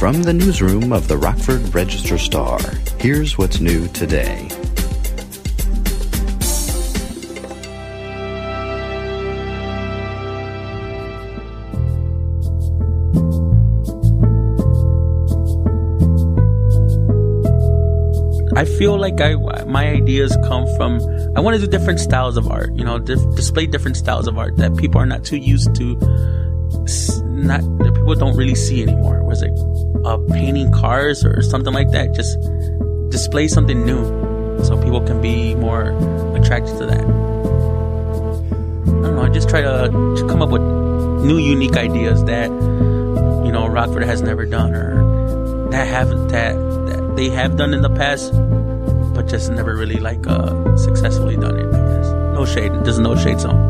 From the newsroom of the Rockford Register Star, here's what's new today. I feel like I my ideas come from I want to do different styles of art, you know, dif- display different styles of art that people are not too used to, not that people don't really see anymore. Was it uh, painting cars or something like that? Just display something new, so people can be more attracted to that. I don't know. I just try to just come up with new, unique ideas that you know Rockford has never done or that haven't that that they have done in the past, but just never really like uh, successfully done it. I guess no shade, there's no shade zone.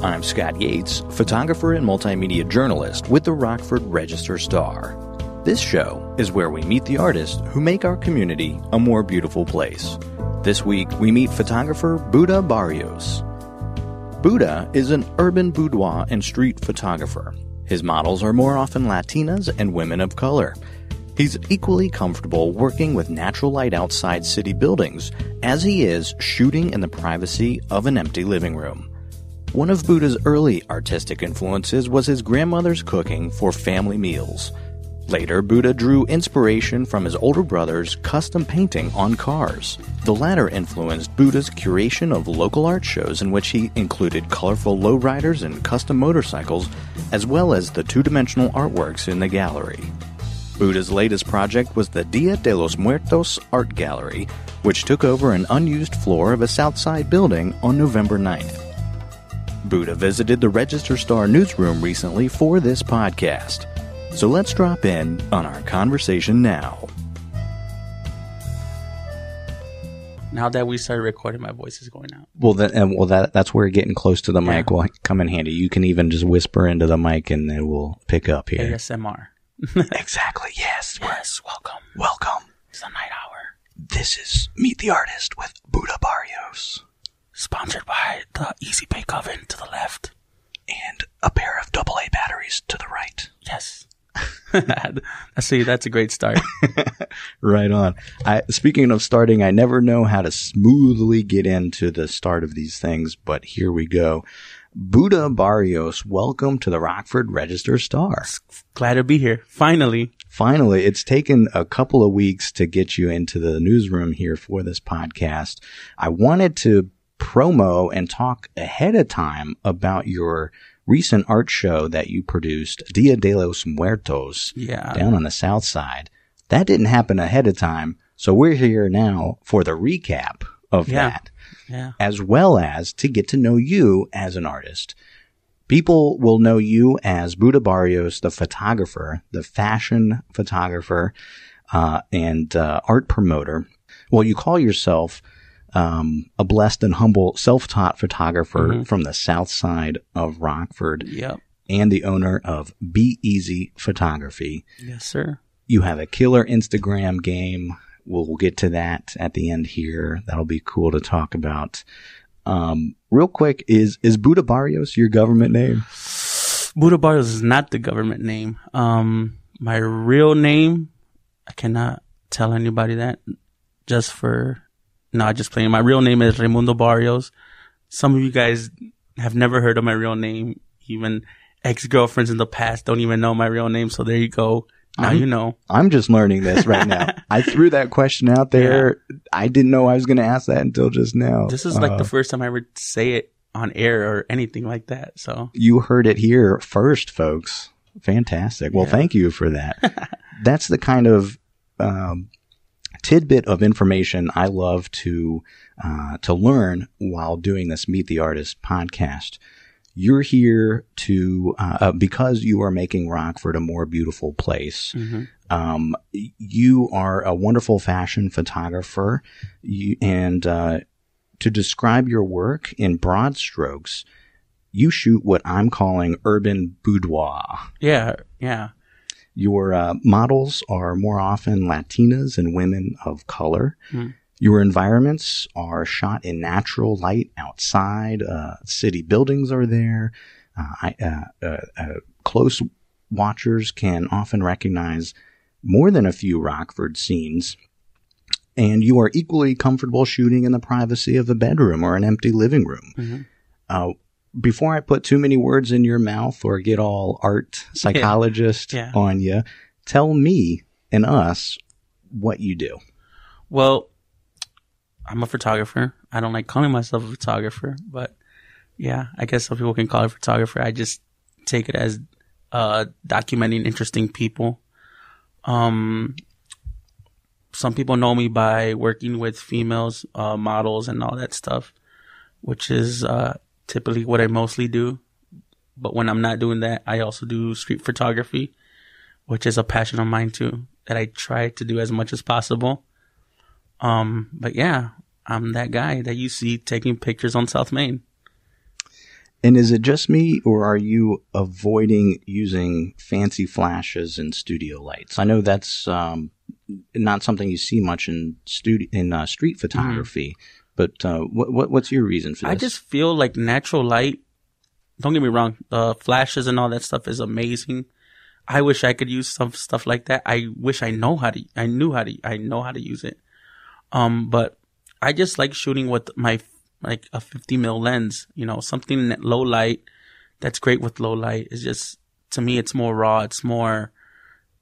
I'm Scott Yates, photographer and multimedia journalist with the Rockford Register Star. This show is where we meet the artists who make our community a more beautiful place. This week, we meet photographer Buddah Barrios. Buddah is an urban boudoir and street photographer. His models are more often Latinas and women of color. He's equally comfortable working with natural light outside city buildings as he is shooting in the privacy of an empty living room. One of Buddah's early artistic influences was his grandmother's cooking for family meals. Later, Buddah drew inspiration from his older brother's custom painting on cars. The latter influenced Buddah's curation of local art shows in which he included colorful lowriders and custom motorcycles, as well as the two dimensional artworks in the gallery. Buddah's latest project was the Dia de los Muertos Art Gallery, which took over an unused floor of a Southside building on November 9th. Buddah visited the Register Star newsroom recently for this podcast. So let's drop in on our conversation now. Now that we started recording, my voice is going out. Well, that and well that that's where getting close to the Yeah. mic will come in handy. You can even just whisper into the mic and it will pick up here. ASMR. Exactly. Yes. Yes, welcome. Welcome. It's the night hour. This is Meet the Artist with Buddah Barrios Sponsored by the Easy Bake Oven to the left. and a pair of AA batteries to the right. Yes. I see. That's a great start. Right on. I speaking of starting, I never know how to smoothly get into the start of these things, but here we go. Buddah Barrios, welcome to the Rockford Register Star. Glad to be here. Finally. Finally, it's taken a couple of weeks to get you into the newsroom here for this podcast. I wanted to promo and talk ahead of time about your recent art show that you produced, Dia de los Muertos, Yeah. down on the south side. That didn't happen ahead of time, so we're here now for the recap of Yeah. that Yeah. as well as to get to know you as an artist. People will know you as Buddah Barrios, the photographer, the fashion photographer, uh, and uh, art promoter. Well, you call yourself um, a blessed and humble self-taught photographer from the south side of Rockford Yep. and the owner of Be Easy Photography. Yes, sir. You have a killer Instagram game. We'll, we'll get to that at the end here. That'll be cool to talk about. Um, real quick, is is Buddah Barrios your government name? Buddah Barrios is not the government name. Um, my real name, I cannot tell anybody that just for, no, I just playing. My real name is Raimundo Barrios. Some of you guys have never heard of my real name. Even ex-girlfriends in the past don't even know my real name. So there you go. Now you know. I'm just learning this right now. I threw that question out there. I didn't know I was going to ask that until just now. This is like Uh, the first time I ever say it on air or anything like that. So you heard it here first, folks. Fantastic. Well, Yeah. thank you for that. That's the kind of um, tidbit of information I love to uh, to learn while doing this Meet the Artist podcast. You're here to uh, uh, because you are making Rockford a more beautiful place. Um, you are a wonderful fashion photographer, you, and uh, to describe your work in broad strokes, you shoot what I'm calling urban boudoir. yeah, yeah. Your uh, models are more often Latinas and women of color. Hmm. Your environments are shot in natural light outside. Uh, city buildings are there. Uh, I, uh, uh, uh, close watchers can often recognize more than a few Rockford scenes. And you are equally comfortable shooting in the privacy of a bedroom or an empty living room. Mm-hmm. Before I put too many words in your mouth or get all art psychologist Yeah. on you, tell me and us what you do. Well, I'm a photographer. I don't like calling myself a photographer, but yeah, I guess some people can call it photographer. I just take it as uh, documenting interesting people. Um, some people know me by working with females, uh, models, and all that stuff, which is uh, typically what I mostly do. But when I'm not doing that, I also do street photography, which is a passion of mine too, that I try to do as much as possible. Um, but yeah, I'm that guy that you see taking pictures on South Main. And is it just me, or are you avoiding using fancy flashes and studio lights? I know that's um, not something you see much in studio in uh, street photography. But uh, what, what what's your reason for this? I just feel like natural light. Don't get me wrong, uh, flashes and all that stuff is amazing. I wish I could use some stuff like that. I wish I know how to. I knew how to. I know how to use it. Um, but I just like shooting with my like a 50 mil lens. You know, something that low light. That's great with low light. Is just to me, it's more raw. It's more.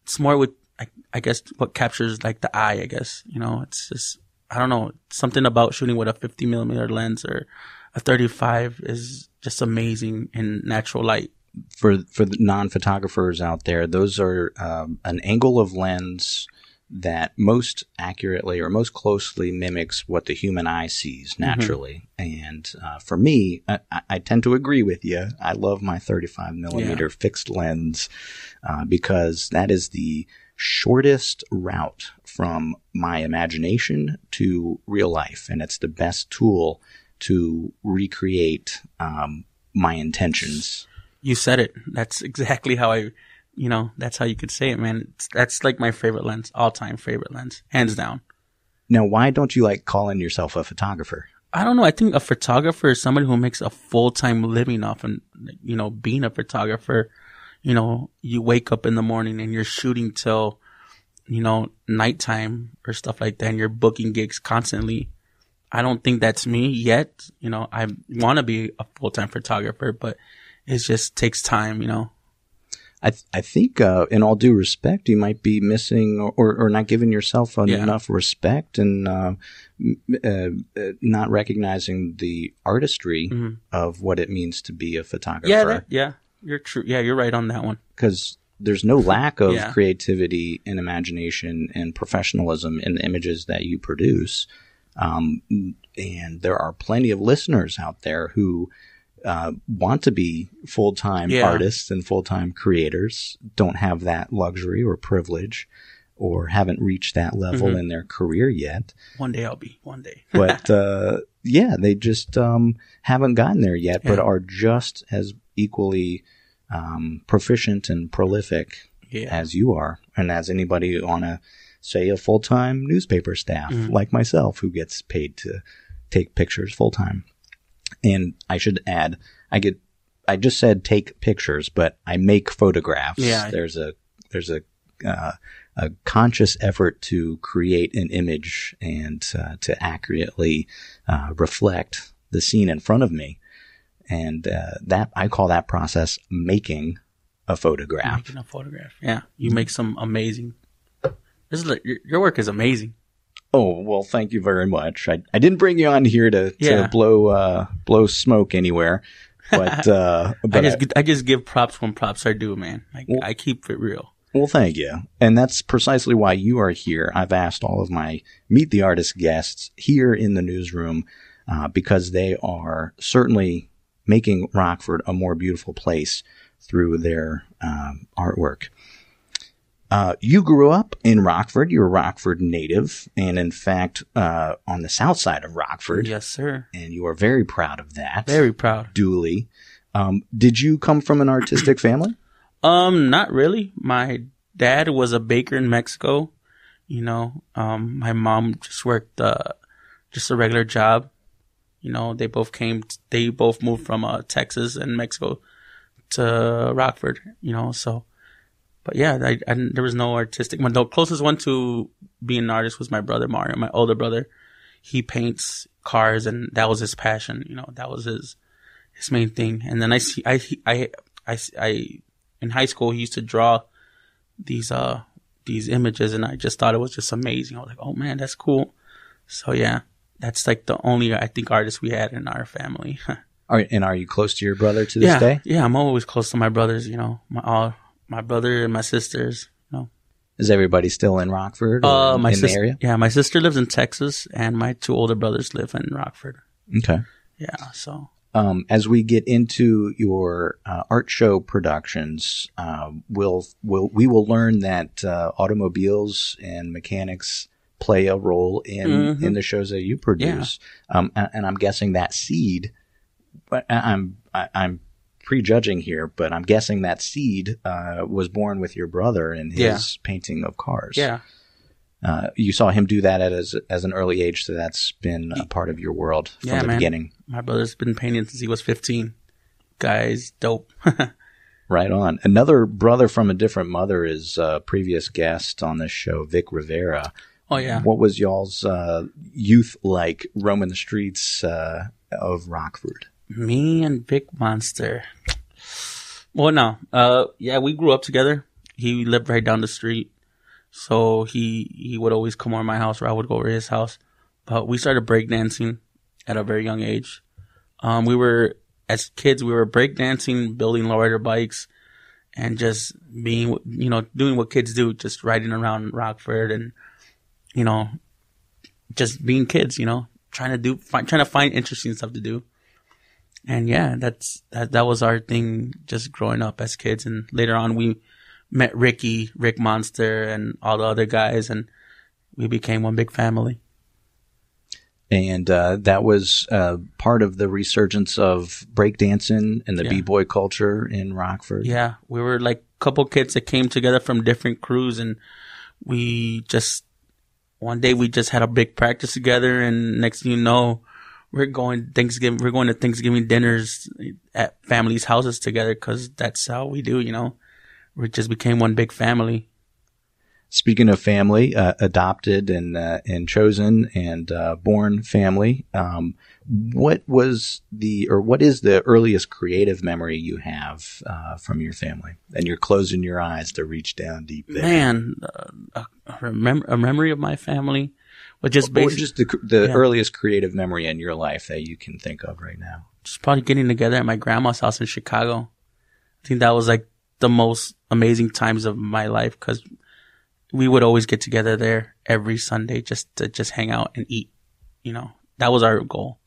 It's more with. I, I guess what captures like the eye. I guess you know. It's just I don't know, something about shooting with a 50 millimeter lens or a 35 is just amazing in natural light. for for the non photographers out there, those are um, an angle of lens that most accurately or most closely mimics what the human eye sees naturally. And uh, for me, I, I- tend to agree with you. I love my 35 millimeter fixed lens uh, because that is the shortest route from my imagination to real life, and it's the best tool to recreate um, my intentions. You said it. That's exactly how I, you know, that's how you could say it, man. It's, that's like my favorite lens, all time favorite lens, hands down. Now, why don't you like calling yourself a photographer? I don't know. I think a photographer is somebody who makes a full time living off and, you know, being a photographer. You know, you wake up in the morning and you're shooting till, you know, nighttime or stuff like that and you're booking gigs constantly. I don't think that's me yet. You know, I want to be a full time photographer, but it just takes time, you know. I th- I think, uh, in all due respect, you might be missing or, or, or not giving yourself Yeah. enough respect and uh, m- uh, uh, not recognizing the artistry Mhm. of what it means to be a Yeah, photographer. that, yeah, you're true. Yeah, you're right on that one. Because there's no lack of Yeah. creativity and imagination and professionalism in the images that you produce. Um, and there are plenty of listeners out there who uh, want to be full time Yeah. artists and full time creators, don't have that luxury or privilege, or haven't reached that level Mhm. in their career yet. One day I'll be. One day. But uh, yeah, they just um, haven't gotten there yet, but are just as equally um, proficient and prolific Yeah. as you are, and as anybody on a say a full time newspaper staff Mhm. like myself who gets paid to take pictures full time. And I should add, I get I just said take pictures, but I make photographs. Yeah. There's a there's a uh, a conscious effort to create an image and uh, to accurately uh, reflect the scene in front of me, and uh, that I call that process making a photograph. Making a photograph. Yeah, you make some amazing. This is your, your work is amazing. Oh well, thank you very much. I, I didn't bring you on here to, Yeah. to blow uh, blow smoke anywhere, but uh, I but just I, just give props when props are due, man. Like Well- I keep it real. Well, thank you. And that's precisely why you are here. I've asked all of my Meet the Artist guests here in the newsroom uh, because they are certainly making Rockford a more beautiful place through their um, artwork. Uh, you grew up in Rockford. You're a Rockford native, and in fact, uh, on the south side of Rockford, Yes, sir. and you are very proud of that. Very proud. duly. Um, did you come from an artistic family? Um, not really. My dad was a baker in Mexico. You know, um, my mom just worked uh, just a regular job. You know, they both came, they both moved from uh, Texas and Mexico to Rockford, you know, so, but yeah, I, I, there was no artistic one. The closest one to being an artist was my brother Mario, my older brother. He paints cars and that was his passion, you know, that was his, his main thing. And then I see, I, I, I, I, in high school, he used to draw these, uh, these images and I just thought it was just amazing. I was like, oh man, that's cool. So yeah, that's like the only, I think, artist we had in our family. Are, and are you close to your brother to this yeah, day? Yeah, I'm always close to my brothers, you know, my, all, my brother and my sisters, you know. Is everybody still in Rockford or Uh, my in sis- the area? Yeah, my sister lives in Texas and my two older brothers live in Rockford. Okay. Yeah, so. Um, as we get into your uh, art show productions, uh, we'll, we'll we will learn that uh, automobiles and mechanics play a role in Mhm. in the shows that you produce. Um, and, and I'm guessing that seed. But I- I'm I, I'm prejudging here, but I'm guessing that seed uh, was born with your brother in his Yeah. painting of cars. Yeah. Uh, you saw him do that at as as an early age, so that's been a part of your world from Yeah, the man. beginning. My brother's been painting since he was 15. Guy's dope. Right on. Another brother from a different mother is a previous guest on this show, Vic Rivera. Oh, yeah. What was y'all's uh, youth like roaming the streets uh, of Rockford? Me and Big Monster. Well, no. Uh, yeah, we grew up together. He lived right down the street. So he, he would always come over my house or I would go over to his house. But we started breakdancing at a very young age. Um, we were, as kids, we were breakdancing, building lowrider bikes and just being, you know, doing what kids do, just riding around Rockford and, you know, just being kids, you know, trying to do, find, trying to find interesting stuff to do and yeah, that's that. That was our thing, just growing up as kids. And later on, we met Ricky, Rick Monster, and all the other guys, and we became one big family. And uh, that was uh, part of the resurgence of breakdancing and the Yeah. b-boy culture in Rockford. Yeah, we were like a couple kids that came together from different crews, and we just one day we just had a big practice together, and next thing you know, we're going Thanksgiving. We're going to Thanksgiving dinners at families' houses together because that's how we do. You know, we just became one big family. Speaking of family, uh, adopted and uh, and chosen and uh, born family, um, what was the or what is the earliest creative memory you have uh, from your family? And you're closing your eyes to reach down deep there. Man, uh, a, remem- a memory of my family was just or basically just the the Yeah. earliest creative memory in your life that you can think of right now. just probably getting together at my grandma's house in Chicago. I think that was like the most amazing times of my life because we would always get together there every Sunday just to just hang out and eat. You know, that was our goal,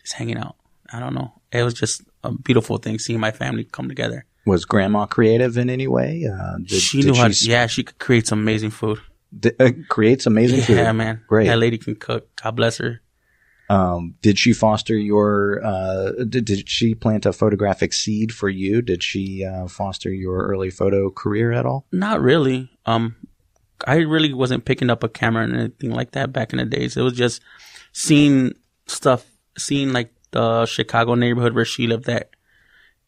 just hanging out. I don't know. It was just a beautiful thing seeing my family come together. Was Grandma creative in any way? Uh, did, she knew how. she To, yeah, she could create some amazing food. d- uh, creates amazing food. Yeah, man. Great. That lady can cook. God bless her. Um, did she foster your? Uh, did, did she plant a photographic seed for you? Did she uh, foster your early photo career at all? Not really. Um, I really wasn't picking up a camera and anything like that back in the days. It was just seeing stuff, seeing like the Chicago neighborhood where she lived at.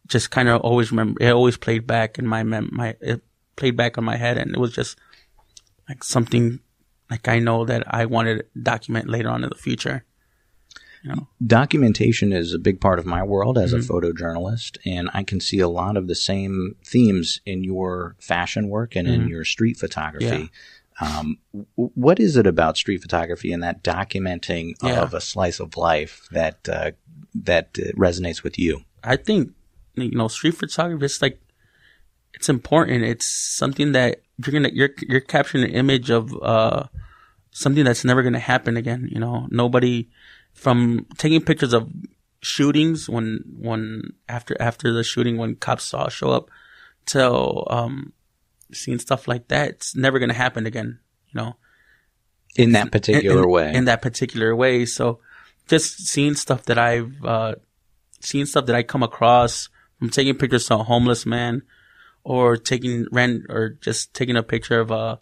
Just kind of always remember. It always played back in my mem- my it played back on my head, and it was just like something like I know that I wanted to document later on in the future. You know, Documentation is a big part of my world as Mhm. a photojournalist, and I can see a lot of the same themes in your fashion work and in Mhm. your street photography. Um, what is it about street photography and that documenting Yeah. of a slice of life that uh, that uh, resonates with you? I think you know street photography is like it's important. It's something that you're gonna you're you're capturing an image of uh something that's never gonna happen again. You know, nobody from taking pictures of shootings when when after after the shooting when cops saw show up till um seeing stuff like that. It's never gonna happen again. You know, In that particular in, in- way, In that particular way. So just seeing stuff that I've, uh, seeing stuff that I come across from taking pictures of a homeless man or taking rent or just taking a picture of, uh,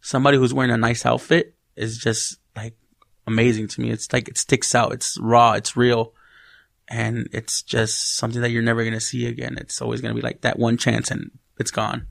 somebody who's wearing a nice outfit is just amazing to me. It's like it sticks out. It's raw. It's real. And it's just something that you're never going to see again. It's always going to be like that one chance and it's gone.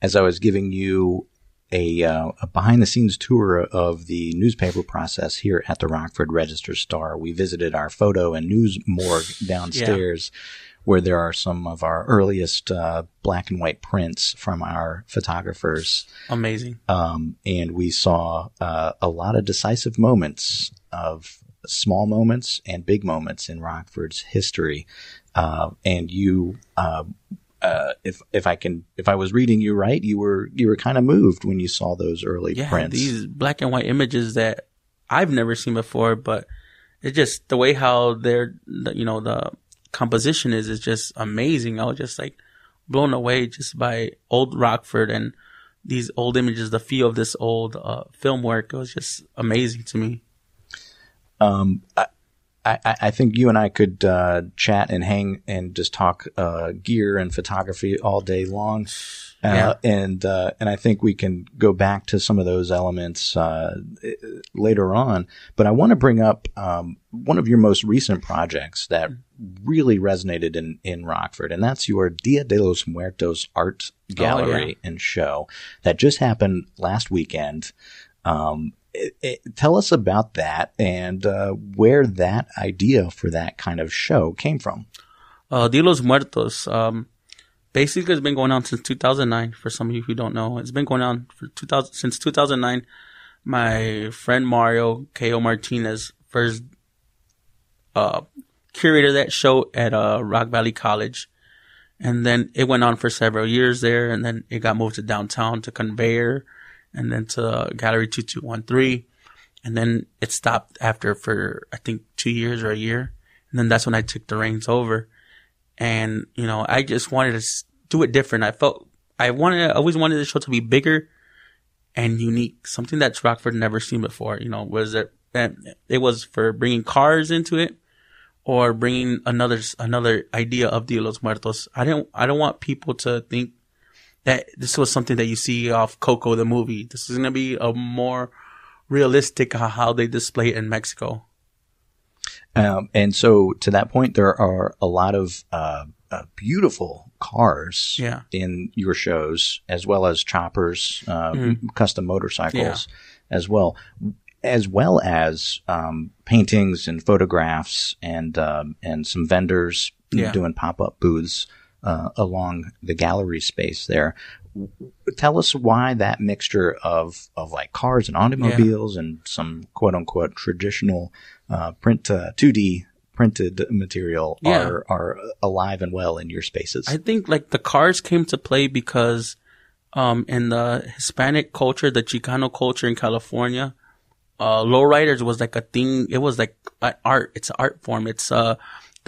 As I was giving you a, uh, a behind the scenes tour of the newspaper process here at the Rockford Register Star, we visited our photo and news morgue downstairs. Yeah where there are some of our earliest uh, black and white prints from our photographers. Amazing. Um, and we saw uh, a lot of decisive moments of small moments and big moments in Rockford's history. Uh, and you, uh, uh, if if I can, if I was reading you right, you were you were kind of moved when you saw those early yeah, prints. These black and white images that I've never seen before, but it's just the way how they're, you know, the composition is is just amazing. I was just like blown away just by old Rockford and these old images, the feel of this old uh, film work. It was just amazing to me. Um, I, I, I think you and I could uh, chat and hang and just talk uh, gear and photography all day long. Uh, yeah. and uh, and I think we can go back to some of those elements uh, later on. But I want to bring up um, one of your most recent projects that really resonated in in Rockford, and that's your Dia de los Muertos art gallery oh, yeah. and show that just happened last weekend. Um, tell us about that and uh, where that idea for that kind of show came from. Uh, los Muertos. Um, basically it's been going on since 2009 for some of you who don't know it's been going on for 2000 since 2009 my friend mario ko martinez first uh curated that show at uh rock valley college and then it went on for several years there and then it got moved to downtown to conveyor and then to uh, gallery 2213 and then it stopped after for i think two years or a year and then that's when i took the reins over and, you know, I just wanted to do it different. I felt, I wanted, I always wanted the show to be bigger and unique. Something that Rockford never seen before, you know, was it, it was for bringing cars into it or bringing another, another idea of Dia los Muertos. I didn't, I don't want people to think that this was something that you see off Coco the movie. This is going to be a more realistic how they display it in Mexico. Um, and so to that point, there are a lot of uh, uh, beautiful cars yeah. in your shows, as well as choppers, uh, mm. custom motorcycles, yeah. as well, as well as um, paintings and photographs and um, and some vendors yeah. doing pop up booths uh, along the gallery space there. Tell us why that mixture of of like cars and automobiles and some quote unquote traditional uh, print uh, 2D printed material yeah. are are alive and well in your spaces. I think like the cars came to play because um, in the Hispanic culture, the Chicano culture in California, uh, lowriders was like a thing. It was like art. It's an art form. It's uh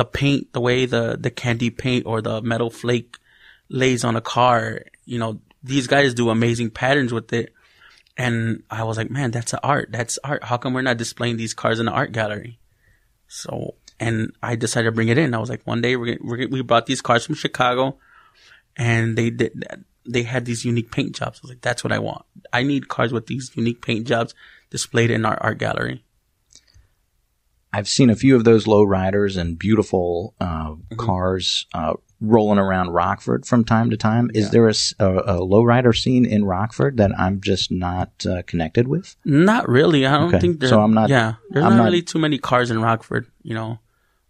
the paint, the way the the candy paint or the metal flake lays on a car. You know, these guys do amazing patterns with it. And I was like, man, that's art. That's art. How come we're not displaying these cars in the art gallery? So, and I decided to bring it in. I was like, one day we're, we're, we brought these cars from Chicago and they did, they had these unique paint jobs. I was like, that's what I want. I need cars with these unique paint jobs displayed in our art gallery. I've seen a few of those low riders and beautiful uh, mm-hmm. cars uh, rolling around Rockford from time to time. Is yeah. there a, a, a lowrider scene in Rockford that I'm just not uh, connected with? Not really. I don't okay. think there. So I'm not. Yeah, there's not, not, really too many cars in Rockford. You know,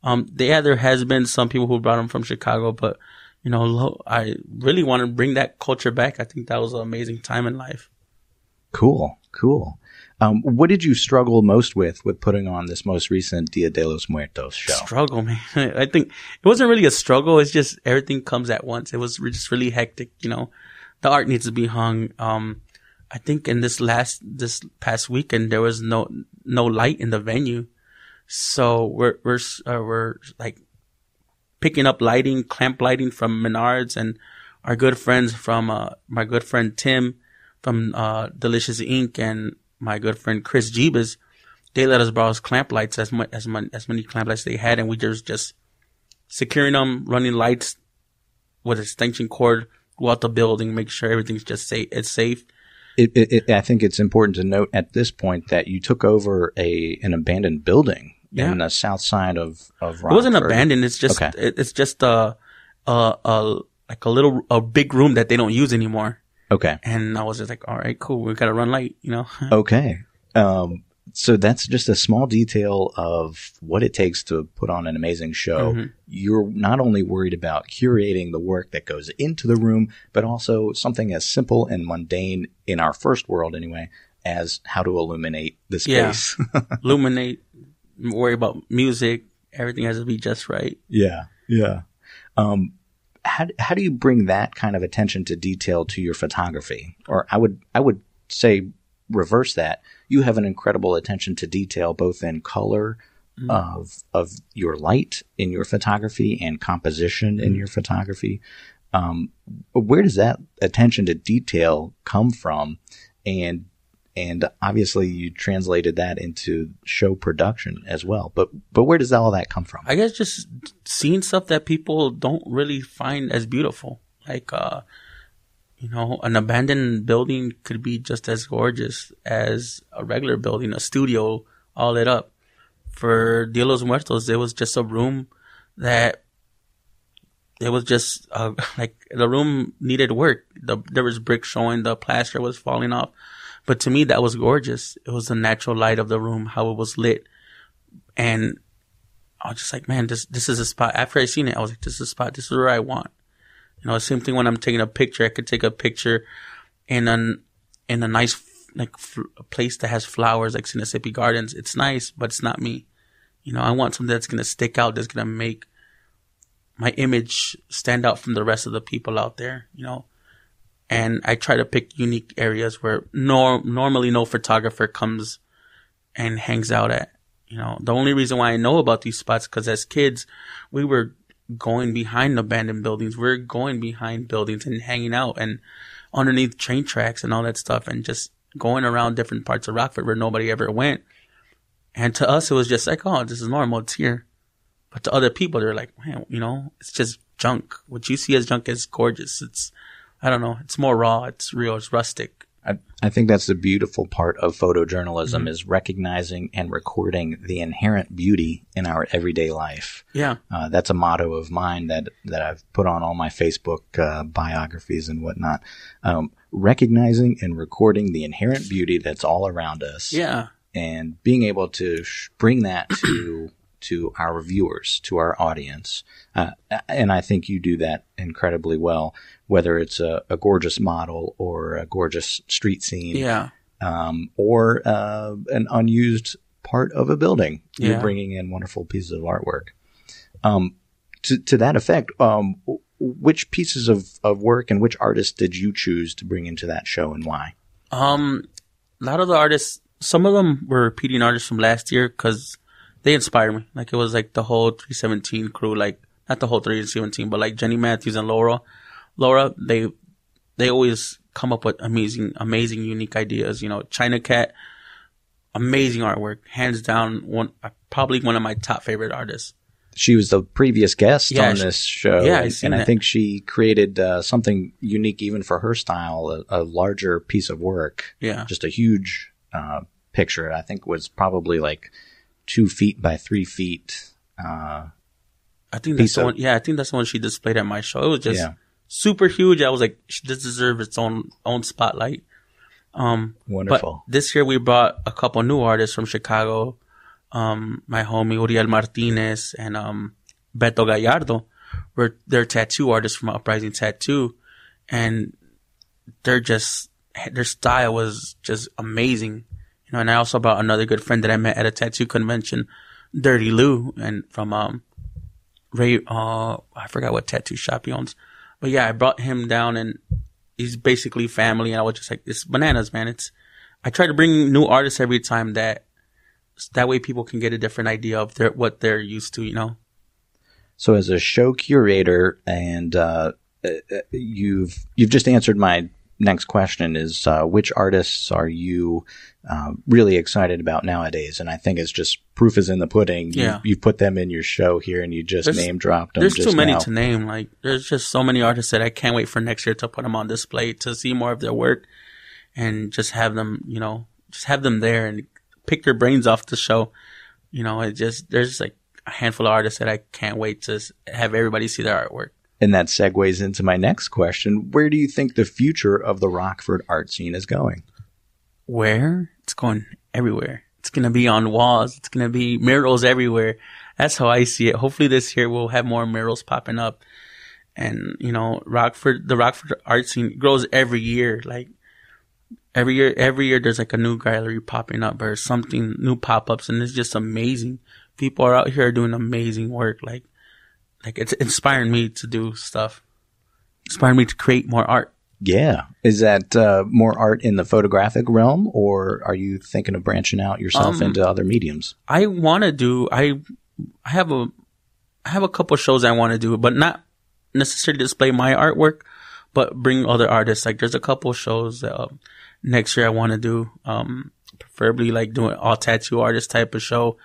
um, yeah, there has been some people who brought them from Chicago, but you know, low, I really want to bring that culture back. I think that was an amazing time in life. Cool, cool. Um, what did you struggle most with with putting on this most recent Dia de los Muertos show? Struggle, man. I think it wasn't really a struggle. It's just everything comes at once. It was just really hectic. You know, the art needs to be hung. Um, I think in this last this past weekend there was no no light in the venue, so we're we're uh, we're like picking up lighting, clamp lighting from Menards and our good friends from uh, my good friend Tim from uh, Delicious Ink and my good friend Chris Jeebus, they let us borrow clamp lights as much as, much, as many clamp lights they had, and we just just securing them, running lights with extension cord throughout the building, make sure everything's just safe. It's safe, It, it, it, I think it's important to note at this point that you took over a an abandoned building Yeah. in the south side of of It wasn't abandoned. It's just Okay. it, it's just a, a a like a little a big room that they don't use anymore. Okay. And I was just like, all right, cool. We gotta run late, you know. Okay. Um, so that's just a small detail of what it takes to put on an amazing show. Mhm. You're not only worried about curating the work that goes into the room, but also something as simple and mundane in our first world anyway as how to illuminate the Yeah. space. Illuminate, worry about music. Everything has to be just right. yeah. Yeah. Um, how, how do you bring that kind of attention to detail to your photography? Or I would, I would say reverse that. You have an incredible attention to detail, both in color of, of your light in your photography and composition in your photography. Um, where does that attention to detail come from? And, and obviously you translated that into show production as well. But, but where does all that come from? I guess just seeing stuff that people don't really find as beautiful. Like, uh, you know, an abandoned building could be just as gorgeous as a regular building, a studio all lit up. For Dia los Muertos, it was just a room that it was just uh, like the room needed work. The, there was brick showing, the plaster was falling off. But to me, that was gorgeous. It was the natural light of the room, how it was lit. And I was just like, man, this this is a spot. After I seen it, I was like, this is a spot. This is where I want. You know, same thing when I'm taking a picture. I could take a picture in an in a nice like place that has flowers, like Sinnissippi Gardens. It's nice, but it's not me. You know, I want something that's gonna stick out. That's gonna make my image stand out from the rest of the people out there. You know, and I try to pick unique areas where nor- normally no photographer comes and hangs out at. You know, the only reason why I know about these spots because as kids, we were going behind abandoned buildings. We are going behind buildings and hanging out and underneath train tracks and all that stuff and just going around different parts of Rockford where nobody ever went. And to us, it was just like, oh, this is normal. It's here. But to other people, they're like, man, you know, it's just junk. What you see as junk is gorgeous. It's, I don't know, it's more raw. It's real. It's rustic. I, I think that's the beautiful part of photojournalism is recognizing and recording the inherent beauty in our everyday life. Yeah. Uh, that's a motto of mine that that I've put on all my Facebook uh, biographies and whatnot. Um, recognizing and recording the inherent beauty that's all around us, Yeah. and being able to sh- bring that to to our viewers, to our audience. Uh, and I think you do that incredibly well, whether it's a, a gorgeous model or a gorgeous street scene Yeah. um, or uh, an unused part of a building. You're Yeah. bringing in wonderful pieces of artwork. Um, to, to that effect, um, which pieces of, of work and which artists did you choose to bring into that show and why? Um, a lot of the artists, some of them were repeating artists from last year because they inspired me. Like it was like the whole 317 crew, like not the whole 317, but like Jenny Matthews and Laura. Laura, they they always come up with amazing, amazing, unique ideas. You know, China Cat, amazing artwork, hands down, one probably one of my top favorite artists. She was the previous guest Yeah, on she- this show, yeah, I and, seen and I think she created uh, something unique even for her style, a, a larger piece of work. Yeah, just a huge uh, picture. I think was probably like two feet by three feet. Uh, I think that's the one. Yeah, I think that's the one she displayed at my show. It was just yeah, super huge. I was like, she does deserve its own own spotlight. Um, wonderful. This year we brought a couple new artists from Chicago. Um, my homie Uriel Martinez and um, Beto Gallardo were they're tattoo artists from Uprising Tattoo, and they're just their style was just amazing. You know, and I also brought another good friend that I met at a tattoo convention, Dirty Lou, and from um Ray. Uh, I forgot what tattoo shop he owns, but yeah, I brought him down and he's basically family. And I was just like, it's bananas, man. It's, I try to bring new artists every time that, that way people can get a different idea of their, what they're used to, you know? so, as a show curator, and uh, uh, you've you've just answered my next question: is uh, which artists are you uh, really excited about nowadays? And I think it's just proof is in the pudding. You- Yeah. you put them in your show here, and you just There's- name dropped them. There's too many now. to name. Like, there's just so many artists that I can't wait for next year to put them on display to see more of their work. and just have them, you know, just have them there and pick their brains off the show. You know, it just there's just like a handful of artists that I can't wait to have everybody see their artwork. And that segues into my next question. Where do you think the future of the Rockford art scene is going? Where? It's going everywhere. It's going to be on walls. It's going to be murals everywhere. That's how I see it. Hopefully this year we'll have more murals popping up. And, you know, Rockford, the Rockford art scene grows every year. Like, every year, every year there's like a new gallery popping up or something new pop ups. And it's just amazing. People are out here doing amazing work. Like, like it's inspiring me to do stuff, inspiring me to create more art. Yeah. Is that uh, more art in the photographic realm, or are you thinking of branching out yourself Um, into other mediums? I want to do. I I have a I have a couple shows I want to do, but not necessarily display my artwork, but bring other artists. Like there's a couple shows that, um, next year I want to do. Um, preferably like doing all tattoo artist type of show,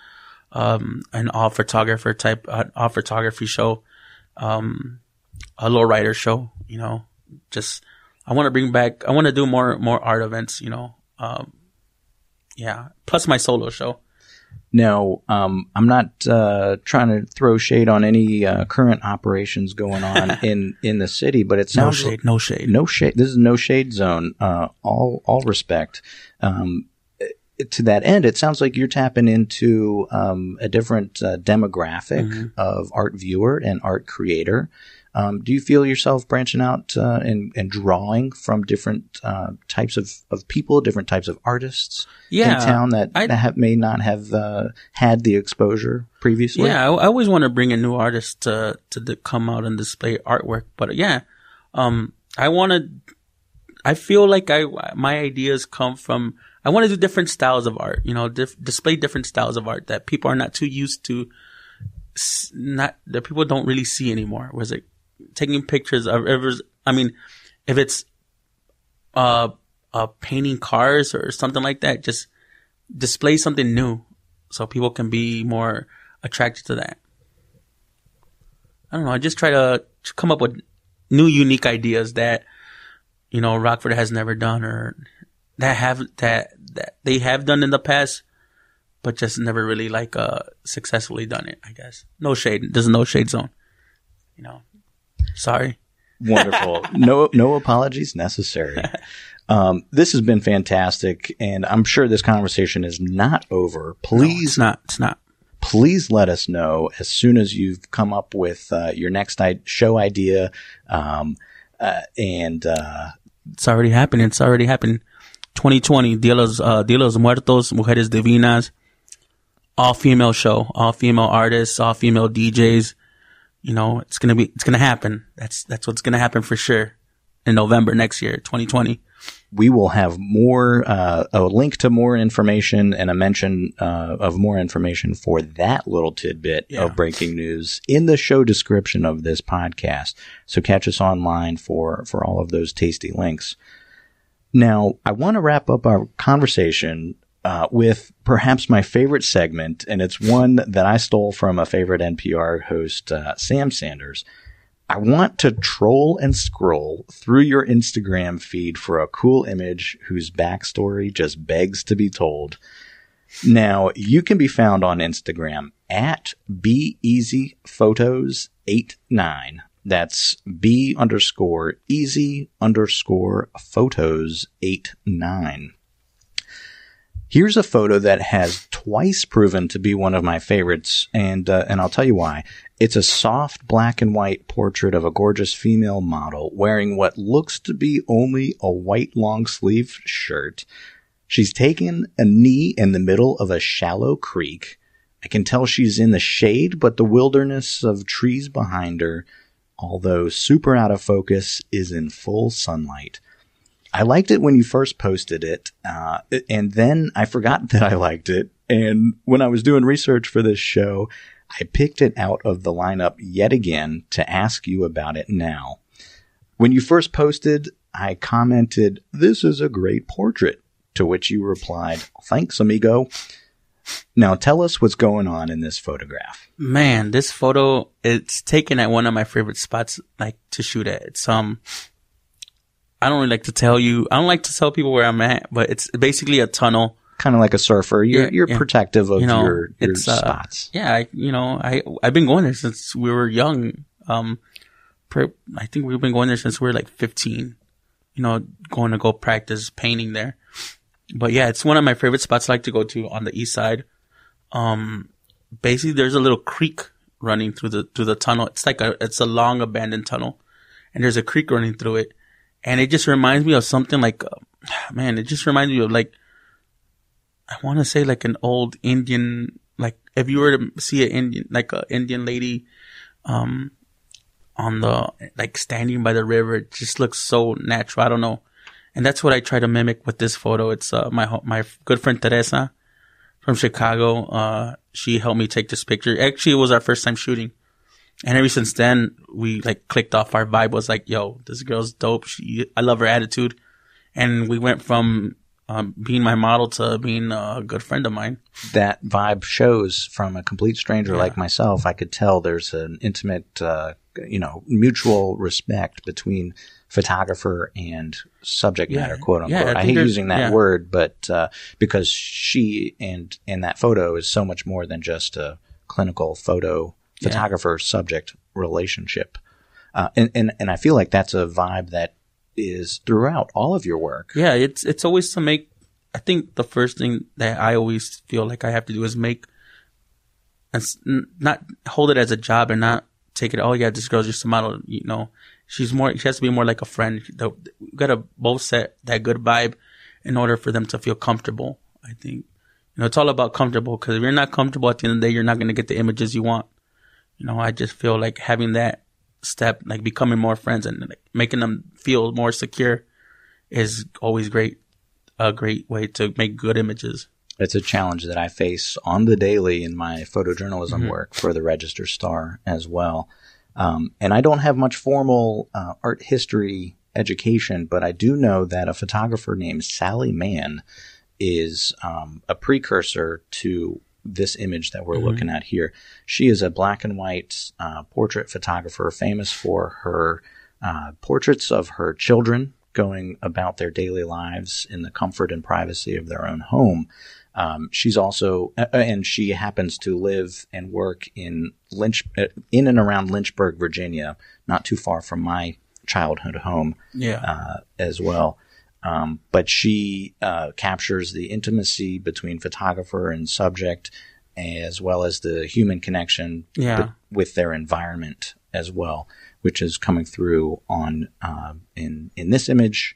um, an all photographer type, uh, all photography show, um, a low rider show. You know, just I want to bring back. I want to do more more art events. You know, um, yeah. Plus my solo show. Now, um, I'm not uh, trying to throw shade on any uh, current operations going on in, in the city, but it's No shade. No shade. no shade. This is no shade zone. Uh, all all respect. Um, to that end, it sounds like you're tapping into um, a different uh, demographic Mm-hmm. of art viewer and art creator. Um, do you feel yourself branching out uh, and, and drawing from different uh, types of, of people, different types of artists Yeah, in town that, I- that have, may not have uh, had the exposure previously? Yeah, I, I always want to bring a new artist to to come out and display artwork. But yeah, um, I want to. I feel like I my ideas come from. I want to do different styles of art. You know, dif- display different styles of art that people are not too used to. Not that people don't really see anymore. Was it taking pictures of? It's- I mean, if it's uh, uh, painting cars or something like that, just display something new so people can be more attracted to that. I don't know. I just try to come up with new, unique ideas that you know Rockford has never done, or that have that that they have done in the past, but just never really like uh successfully done it. I guess no shade. There's no shade zone. You know, sorry. Wonderful. no, no apologies necessary. Um, this has been fantastic, and I'm sure this conversation is not over. Please, It's not. It's not. please let us know as soon as you've come up with uh, your next I- show idea. Um, uh, and uh, It's already happening. It's already happened. 2020, Dia los, uh, Dia los Muertos, Mujeres Divinas, all female show, all female artists, all female DJs. You know, it's gonna be, it's gonna happen. That's, that's what's gonna happen for sure in November next year, 2020. we will have more uh, a link to more information and a mention uh, of more information for that little tidbit Yeah. of breaking news in the show description of this podcast. So catch us online for for all of those tasty links. Now, I want to wrap up our conversation uh, with perhaps my favorite segment, and it's one that I stole from a favorite NPR host, uh, Sam Sanders. I want to troll and scroll through your Instagram feed for a cool image whose backstory just begs to be told. Now, you can be found on Instagram at beeasyphotos89. That's B underscore easy underscore photos eight nine. Here's a photo that has twice proven to be one of my favorites, and uh, and I'll tell you why. It's a soft black and white portrait of a gorgeous female model wearing what looks to be only a white long sleeve shirt. She's taken a knee in the middle of a shallow creek. I can tell she's in the shade, but the wilderness of trees behind her, although super out of focus, is in full sunlight. I liked it when you first posted it, uh, and then I forgot that I liked it. And when I was doing research for this show, I picked it out of the lineup yet again to ask you about it now. When you first posted, I commented, This is a great portrait. To which you replied, Thanks, amigo. Now tell us what's going on in this photograph. Man, this photo, it's taken at one of my favorite spots, like to shoot at. It's, um, I don't really like to tell you. I don't like to tell people where I'm at, but it's basically a tunnel. Kind of like a surfer. You're Yeah, you're yeah. protective of You know, your your uh, spots. Yeah, I, you know, I I've been going there since we were young. Um, pre- I think we've been going there since we were like 15. You know, going to go practice painting there. But yeah, it's one of my favorite spots I like to go to on the east side. Um, basically, there's a little creek running through the through the tunnel. It's like a it's a long abandoned tunnel, and there's a creek running through it, and it just reminds me of something like, uh, man, it just reminds me of like I want to say like an old Indian, like if you were to see an Indian, like a Indian lady, um, on the, like standing by the river, it just looks so natural. I don't know. And that's what I try to mimic with this photo. It's, uh, my, my good friend Teresa from Chicago. Uh, she helped me take this picture. Actually, it was our first time shooting. And ever since then, we like clicked off. Our vibe was like, yo, this girl's dope. She, I love her attitude. And we went from, um, being my model to being a good friend of mine. that vibe shows from a complete stranger like myself. I could tell there's an intimate, uh, you know, mutual respect between photographer and subject Yeah. matter, quote Yeah, unquote. I I, hate using that yeah. word, but uh, because she and and that photo is so much more than just a clinical photo photographer subject relationship. Uh, and, and and I feel like that's a vibe that is throughout all of your work. Yeah, it's it's always to make. I think the first thing that I always feel like I have to do is make, and not hold it as a job and not take it. Oh yeah, this girl's just a model. You know, she's more. She has to be more like a friend. We gotta both set that good vibe in order for them to feel comfortable. I think you know it's all about comfortable because if you're not comfortable at the end of the day, you're not gonna get the images you want. You know, I just feel like having that step, like becoming more friends and like, making them feel more secure, is always great. A great way to make good images. It's a challenge that I face on the daily in my photojournalism Mm-hmm. work for the Register Star as well. Um, and I don't have much formal uh, art history education, but I do know that a photographer named Sally Mann is um, a precursor to this image that we're looking at here. She is a black and white uh, portrait photographer famous for her uh, portraits of her children going about their daily lives in the comfort and privacy of their own home. Um, she's also, uh, and she happens to live and work in Lynch, uh, in and around Lynchburg, Virginia, not too far from my childhood home Yeah. uh, as well. Um, but she uh, captures the intimacy between photographer and subject, as well as the human connection Yeah. with their environment as well, which is coming through on uh, in in this image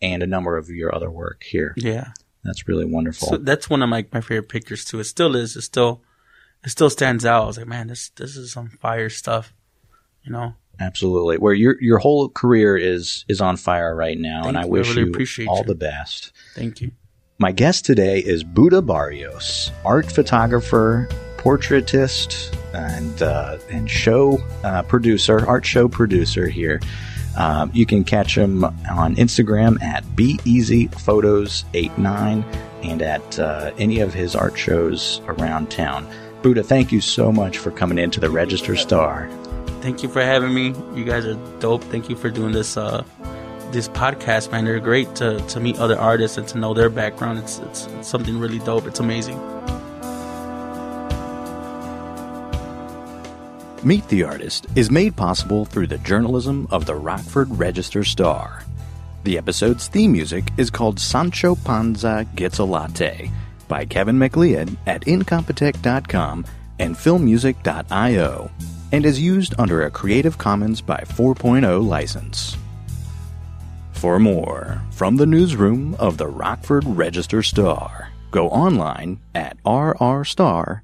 and a number of your other work here. yeah. That's really wonderful. So that's one of my, my favorite pictures too. It still is. It still, it still stands out. I was like, man, this, this is some fire stuff. You know? Absolutely. Where your your whole career is is on fire right now, Thank and I you. I wish really you all you. the best. Thank you. My guest today is Buddah Barrios, art photographer, portraitist, and uh, and show uh, producer, art show producer here. Um, you can catch him on Instagram at BeEasyPhotos89 and at uh, any of his art shows around town. Buddah, thank you so much for coming into the Register Star. Thank you for having me. You guys are dope. Thank you for doing this, uh, this podcast, man. They're great to, to meet other artists and to know their background. It's, it's, it's something really dope. It's amazing. Meet the Artist is made possible through the journalism of the Rockford Register Star. The episode's theme music is called Sancho Panza Gets a Latte by Kevin MacLeod at Incompetech.com and FilmMusic.io and is used under a Creative Commons by 4.0 license. For more from the newsroom of the Rockford Register Star, go online at rrstar.com.